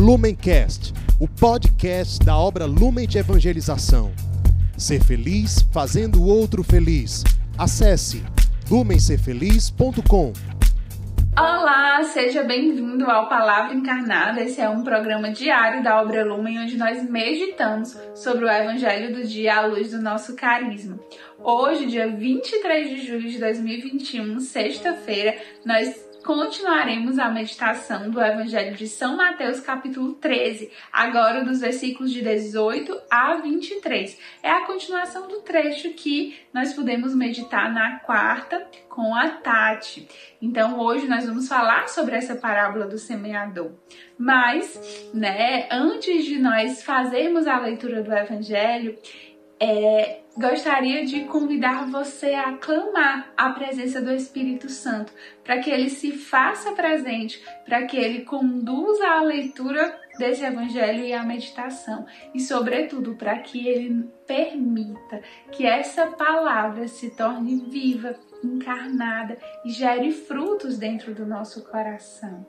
Lumencast, o podcast da obra Lumen de Evangelização. Ser feliz fazendo o outro feliz. Acesse lumencerfeliz.com. Olá, seja bem-vindo ao Palavra Encarnada. Esse é um programa diário da obra Lumen onde nós meditamos sobre o Evangelho do dia à luz do nosso carisma. Hoje, dia 23 de julho de 2021, sexta-feira, nós continuaremos a meditação do Evangelho de São Mateus, capítulo 13, agora dos versículos de 18 a 23. É a continuação do trecho que nós pudemos meditar na quarta com a Tati. Então, hoje nós vamos falar sobre essa parábola do semeador. Mas, né, antes de nós fazermos a leitura do Evangelho, é, gostaria de convidar você a clamar a presença do Espírito Santo, para que ele se faça presente, para que ele conduza a leitura desse evangelho e a meditação, e sobretudo para que ele permita que essa palavra se torne viva, encarnada e gere frutos dentro do nosso coração.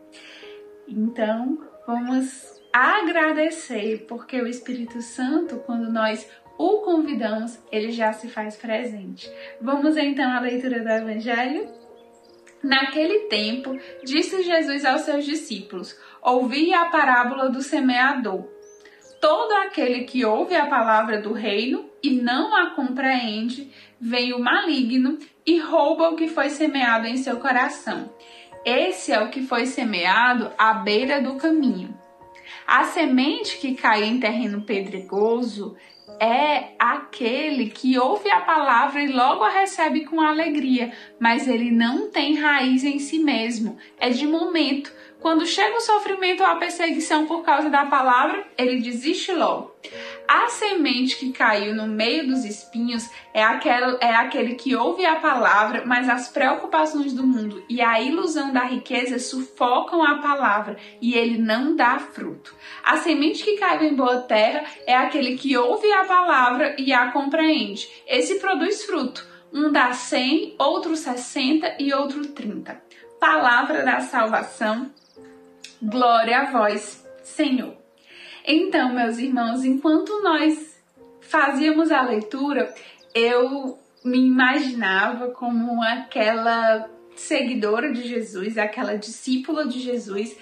Então, vamos agradecer porque o Espírito Santo, quando nós o convidamos, ele já se faz presente. Vamos então à leitura do Evangelho? Naquele tempo, disse Jesus aos seus discípulos: Ouvi a parábola do semeador. Todo aquele que ouve a palavra do reino e não a compreende, vem o maligno e rouba o que foi semeado em seu coração. Esse é o que foi semeado à beira do caminho. A semente que cai em terreno pedregoso é aquele que ouve a palavra e logo a recebe com alegria, mas ele não tem raiz em si mesmo, é de momento. Quando chega o sofrimento ou a perseguição por causa da palavra, ele desiste logo. A semente que caiu no meio dos espinhos é aquele, é aquele que ouve a palavra, mas as preocupações do mundo e a ilusão da riqueza sufocam a palavra e ele não dá fruto. A semente que caiu em boa terra é aquele que ouve a palavra e a compreende. Esse produz fruto. Um dá 100, outro 60 e outro 30. Palavra da salvação. Glória a vós, Senhor. Então, meus irmãos, enquanto nós fazíamos a leitura, eu me imaginava como aquela seguidora de Jesus, aquela discípula de Jesus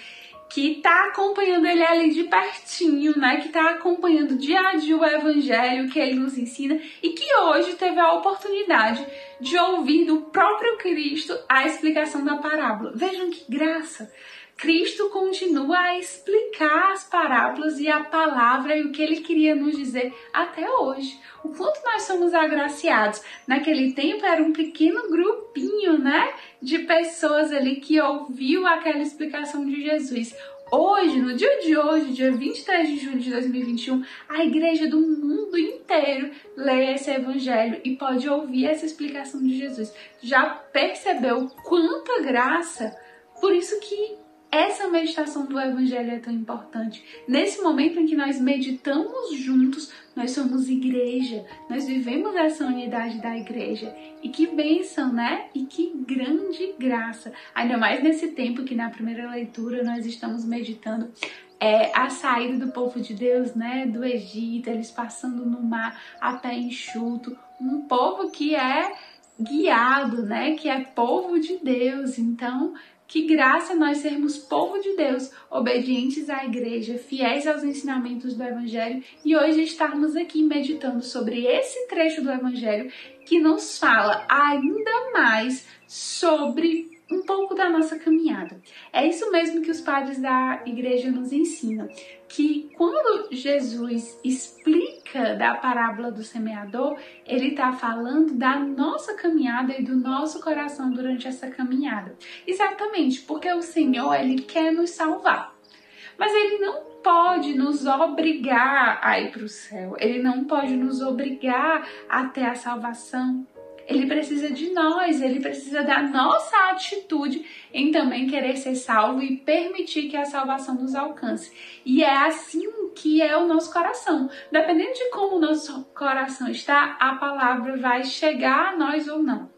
que está acompanhando ele ali de pertinho, né? Que está acompanhando dia a dia o evangelho que ele nos ensina e que hoje teve a oportunidade de ouvir do próprio Cristo a explicação da parábola. Vejam que graça! Cristo continua a explicar as parábolas e a palavra e o que ele queria nos dizer até hoje. O quanto nós somos agraciados. Naquele tempo era um pequeno grupinho, né, de pessoas ali que ouviu aquela explicação de Jesus. Hoje, no dia de hoje, dia 23 de julho de 2021, a igreja do mundo inteiro lê esse evangelho e pode ouvir essa explicação de Jesus. Já percebeu quanta graça? Por isso que essa meditação do Evangelho é tão importante. Nesse momento em que nós meditamos juntos, nós somos igreja, nós vivemos essa unidade da igreja. E que bênção, né? E que grande graça. Ainda mais nesse tempo que na primeira leitura nós estamos meditando é, a saída do povo de Deus, né, do Egito, eles passando no mar a pé enxuto, um povo que é guiado, né, que é povo de Deus. Então, que graça nós sermos povo de Deus, obedientes à igreja, fiéis aos ensinamentos do Evangelho e hoje estarmos aqui meditando sobre esse trecho do Evangelho que nos fala ainda mais sobre um pouco da nossa caminhada. É isso mesmo que os padres da igreja nos ensinam, que quando Jesus explica da parábola do semeador, ele está falando da nossa caminhada e do nosso coração durante essa caminhada. Exatamente, porque o Senhor, ele quer nos salvar. Mas ele não pode nos obrigar a ir para o céu. Ele não pode nos obrigar a ter a salvação. Ele precisa de nós, ele precisa da nossa atitude em também querer ser salvo e permitir que a salvação nos alcance. E é assim que é o nosso coração. Dependendo de como o nosso coração está, a palavra vai chegar a nós ou não.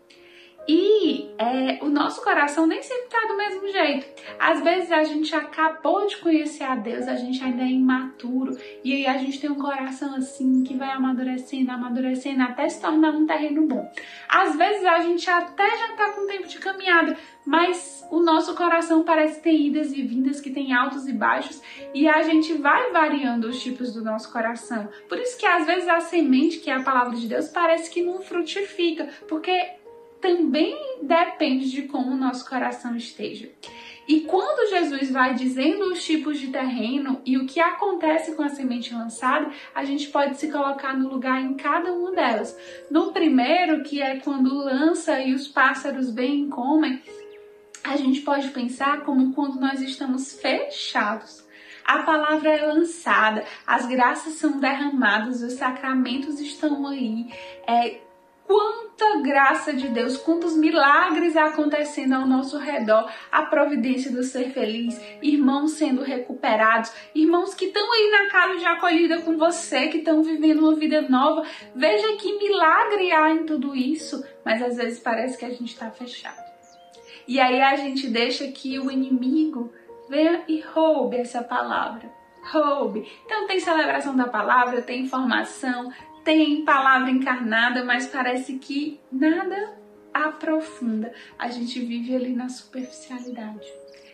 E é, o nosso coração nem sempre está do mesmo jeito. Às vezes a gente acabou de conhecer a Deus, a gente ainda é imaturo, e aí a gente tem um coração assim que vai amadurecendo, amadurecendo, até se tornar um terreno bom. Às vezes a gente até já está com tempo de caminhada, mas o nosso coração parece ter idas e vindas, que tem altos e baixos, e a gente vai variando os tipos do nosso coração. Por isso que às vezes a semente, que é a palavra de Deus, parece que não frutifica, porque também depende de como o nosso coração esteja. E quando Jesus vai dizendo os tipos de terreno e o que acontece com a semente lançada, a gente pode se colocar no lugar em cada uma delas. No primeiro, que é quando lança e os pássaros bem comem, a gente pode pensar como quando nós estamos fechados. A palavra é lançada, as graças são derramadas, os sacramentos estão aí. É, quanta graça de Deus, quantos milagres acontecendo ao nosso redor, a providência do ser feliz, irmãos sendo recuperados, irmãos que estão aí na casa de acolhida com você, que estão vivendo uma vida nova. Veja que milagre há em tudo isso, mas às vezes parece que a gente está fechado. E aí a gente deixa que o inimigo venha e roube essa palavra. Roube. Então tem celebração da palavra, tem informação, tem palavra encarnada, mas parece que nada aprofunda. A gente vive ali na superficialidade.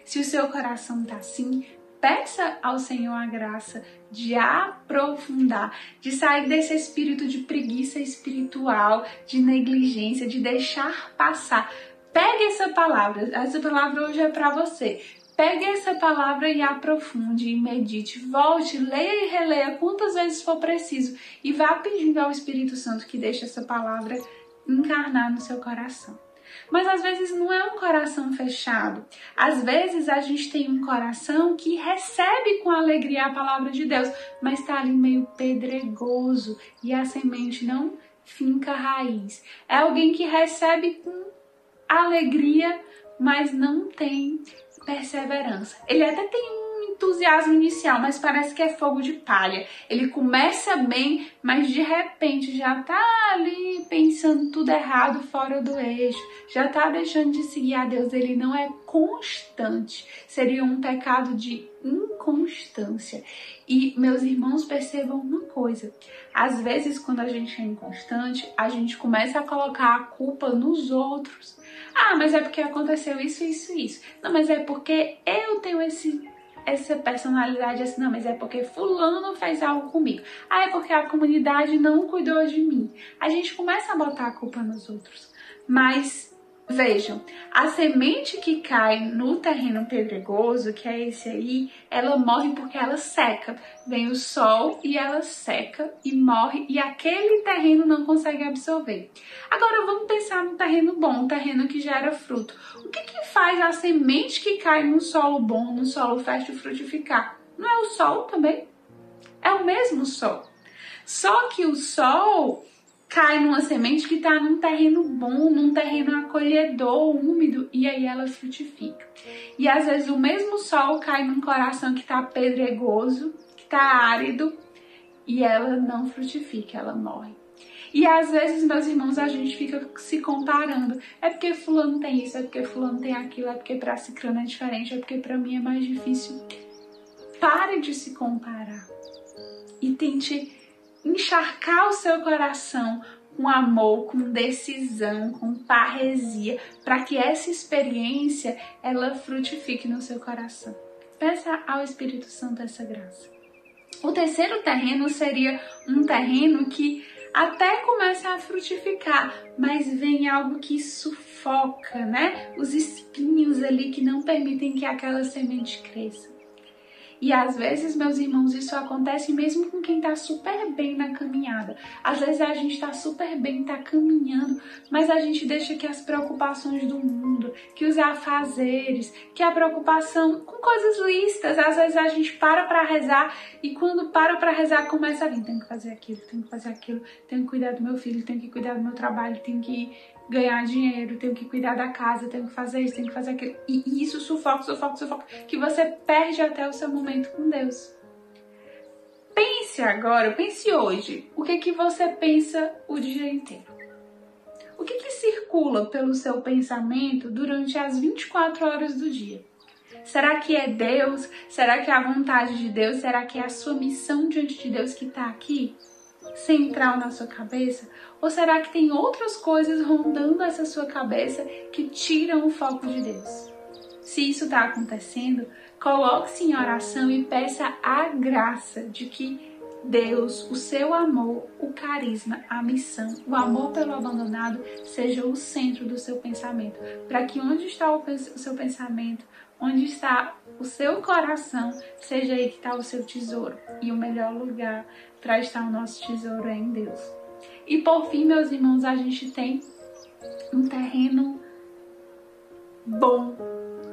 Se o seu coração tá assim, peça ao Senhor a graça de aprofundar, de sair desse espírito de preguiça espiritual, de negligência, de deixar passar. Pegue essa palavra, essa palavra hoje é para você. Pegue essa palavra e aprofunde, e medite, volte, leia e releia quantas vezes for preciso e vá pedindo ao Espírito Santo que deixe essa palavra encarnar no seu coração. Mas às vezes não é um coração fechado. Às vezes a gente tem um coração que recebe com alegria a palavra de Deus, mas está ali meio pedregoso e a semente não finca raiz. É alguém que recebe com alegria, mas não tem perseverança. Ele até tem um entusiasmo inicial, mas parece que é fogo de palha. Ele começa bem, mas de repente já tá ali pensando tudo errado fora do eixo, já tá deixando de seguir a Deus. Ele não é constante. Seria um pecado de inconstância. E meus irmãos, percebam uma coisa: às vezes, quando a gente é inconstante, a gente começa a colocar a culpa nos outros. Ah, mas é porque aconteceu isso, isso, isso. Não, mas é porque eu tenho esse essa personalidade assim, não, mas é porque fulano fez algo comigo. Ah, é porque a comunidade não cuidou de mim. A gente começa a botar a culpa nos outros. Mas Vejam, a semente que cai no terreno pedregoso, que é esse aí, ela morre porque ela seca. Vem o sol e ela seca e morre e aquele terreno não consegue absorver. Agora vamos pensar no terreno bom, terreno que gera fruto. O que, que faz a semente que cai no solo bom, no solo fértil frutificar? Não é o sol também? É o mesmo sol. Só que o sol cai numa semente que está num terreno bom, num terreno acolhedor, úmido, e aí ela frutifica. E às vezes o mesmo sol cai num coração que está pedregoso, que está árido, e ela não frutifica, ela morre. E às vezes, meus irmãos, a gente fica se comparando. É porque fulano tem isso, é porque fulano tem aquilo, é porque pra ciclano é diferente, é porque pra mim é mais difícil. Pare de se comparar. E tente encharcar o seu coração com amor, com decisão, com parresia, para que essa experiência ela frutifique no seu coração. Peça ao Espírito Santo essa graça. O terceiro terreno seria um terreno que até começa a frutificar, mas vem algo que sufoca, né? Os espinhos ali que não permitem que aquela semente cresça. E às vezes, meus irmãos, isso acontece mesmo com quem está super bem na caminhada. Às vezes a gente está super bem, está caminhando, mas a gente deixa que as preocupações do mundo, que os afazeres, que a preocupação com coisas listas, às vezes a gente para para rezar e quando para para rezar começa a vir, tenho que fazer aquilo, tenho que fazer aquilo, tenho que cuidar do meu filho, tenho que cuidar do meu trabalho, tenho que ganhar dinheiro, tenho que cuidar da casa, tenho que fazer isso, tenho que fazer aquilo. E isso sufoca, sufoca, sufoca, que você perde até o seu momento com Deus. Pense agora, pense hoje, o que que você pensa o dia inteiro? O que, que circula pelo seu pensamento durante as 24 horas do dia? Será que é Deus? Será que é a vontade de Deus? Será que é a sua missão diante de Deus que está aqui? Central na sua cabeça? Ou será que tem outras coisas rondando essa sua cabeça que tiram o foco de Deus? Se isso está acontecendo, coloque-se em oração e peça a graça de que Deus, o seu amor, o carisma, a missão, o amor pelo abandonado seja o centro do seu pensamento, para que onde está o seu pensamento, onde está o seu coração, seja aí que está o seu tesouro. E o melhor lugar para estar o nosso tesouro é em Deus. E por fim, meus irmãos, a gente tem um terreno bom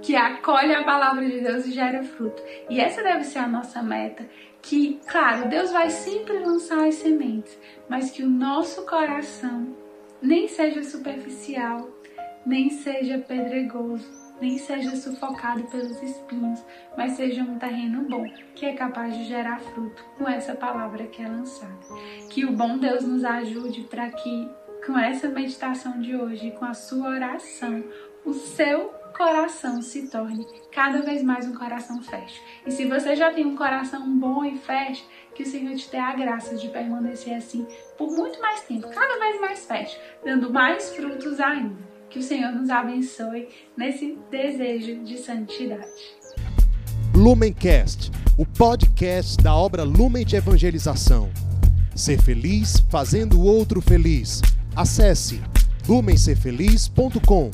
que acolhe a palavra de Deus e gera fruto. E essa deve ser a nossa meta, que, claro, Deus vai sempre lançar as sementes, mas que o nosso coração nem seja superficial, nem seja pedregoso, nem seja sufocado pelos espinhos, mas seja um terreno bom, que é capaz de gerar fruto com essa palavra que é lançada. Que o bom Deus nos ajude para que, com essa meditação de hoje, com a sua oração, o seu coração se torne cada vez mais um coração fértil. E se você já tem um coração bom e fértil, que o Senhor te dê a graça de permanecer assim por muito mais tempo, cada vez mais fértil, dando mais frutos ainda. Que o Senhor nos abençoe nesse desejo de santidade. Lumencast, o podcast da obra Lumen de Evangelização. Ser feliz fazendo o outro feliz. Acesse lumencerfeliz.com.